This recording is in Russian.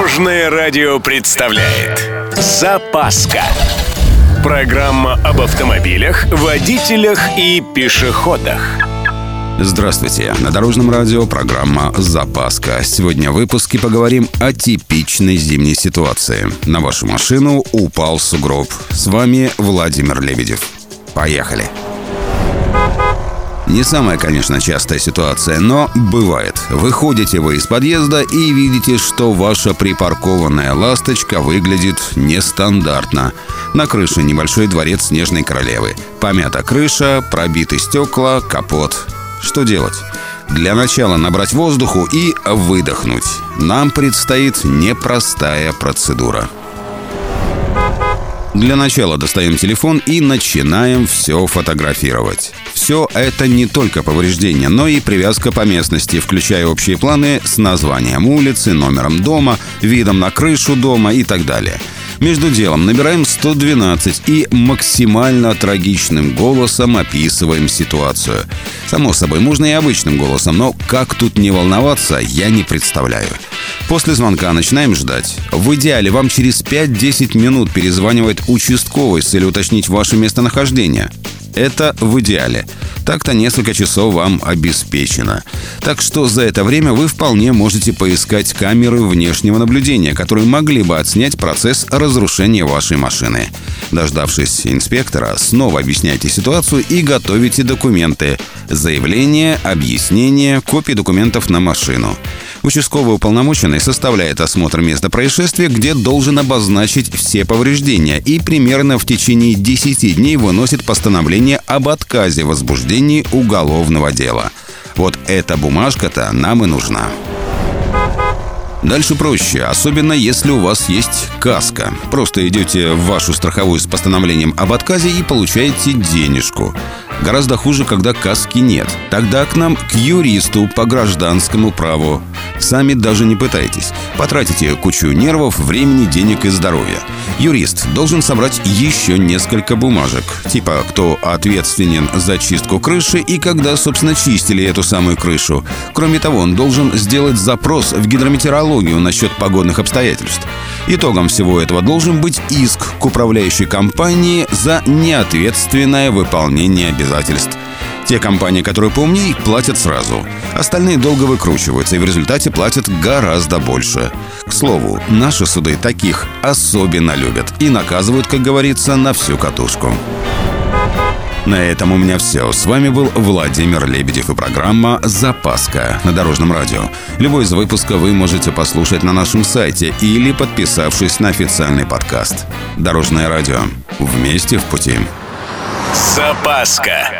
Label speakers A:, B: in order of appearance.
A: Дорожное радио представляет Запаска Программа об автомобилях, водителях и пешеходах
B: Здравствуйте! На Дорожном радио программа «Запаска». Сегодня в выпуске поговорим о типичной зимней ситуации. На вашу машину упал сугроб. С вами Владимир Лебедев. Поехали! Не самая, конечно, частая ситуация, но бывает. Выходите вы из подъезда и видите, что ваша припаркованная «Ласточка» выглядит нестандартно. На крыше небольшой дворец Снежной Королевы. Помята крыша, пробиты стекла, капот. Что делать? Для начала набрать воздуху и выдохнуть. Нам предстоит непростая процедура. Для начала достаем телефон и начинаем все фотографировать. Все это не только повреждения, но и привязка по местности, включая общие планы с названием улицы, номером дома, видом на крышу дома и так далее. Между делом набираем 112 и максимально трагичным голосом описываем ситуацию. Само собой, можно и обычным голосом, но как тут не волноваться, я не представляю. После звонка начинаем ждать. В идеале вам через 5-10 минут перезванивает участковый с целью уточнить ваше местонахождение. Это в идеале. Так-то несколько часов вам обеспечено. Так что за это время вы вполне можете поискать камеры внешнего наблюдения, которые могли бы отснять процесс разрушения вашей машины. Дождавшись инспектора, снова объясняйте ситуацию и готовите документы. Заявление, объяснение, копии документов на машину. Участковый уполномоченный составляет осмотр места происшествия, где должен обозначить все повреждения и примерно в течение 10 дней выносит постановление об отказе в возбуждении уголовного дела. Вот эта бумажка-то нам и нужна. Дальше проще, особенно если у вас есть каска. Просто идете в вашу страховую с постановлением об отказе и получаете денежку. Гораздо хуже, когда каски нет. Тогда к нам к юристу по гражданскому праву. Сами даже не пытайтесь. Потратите кучу нервов, времени, денег и здоровья. Юрист должен собрать еще несколько бумажек. Типа, кто ответственен за чистку крыши и когда, собственно, чистили эту самую крышу. Кроме того, он должен сделать запрос в гидрометеорологию насчет погодных обстоятельств. Итогом всего этого должен быть иск к управляющей компании за неответственное выполнение обязательств. Те компании, которые поумнее, платят сразу. Остальные долго выкручиваются и в результате платят гораздо больше. К слову, наши суды таких особенно любят и наказывают, как говорится, на всю катушку. На этом у меня все. С вами был Владимир Лебедев и программа «Запаска» на Дорожном радио. Любой из выпуска вы можете послушать на нашем сайте или подписавшись на официальный подкаст. Дорожное радио. Вместе в пути.
A: Запаска.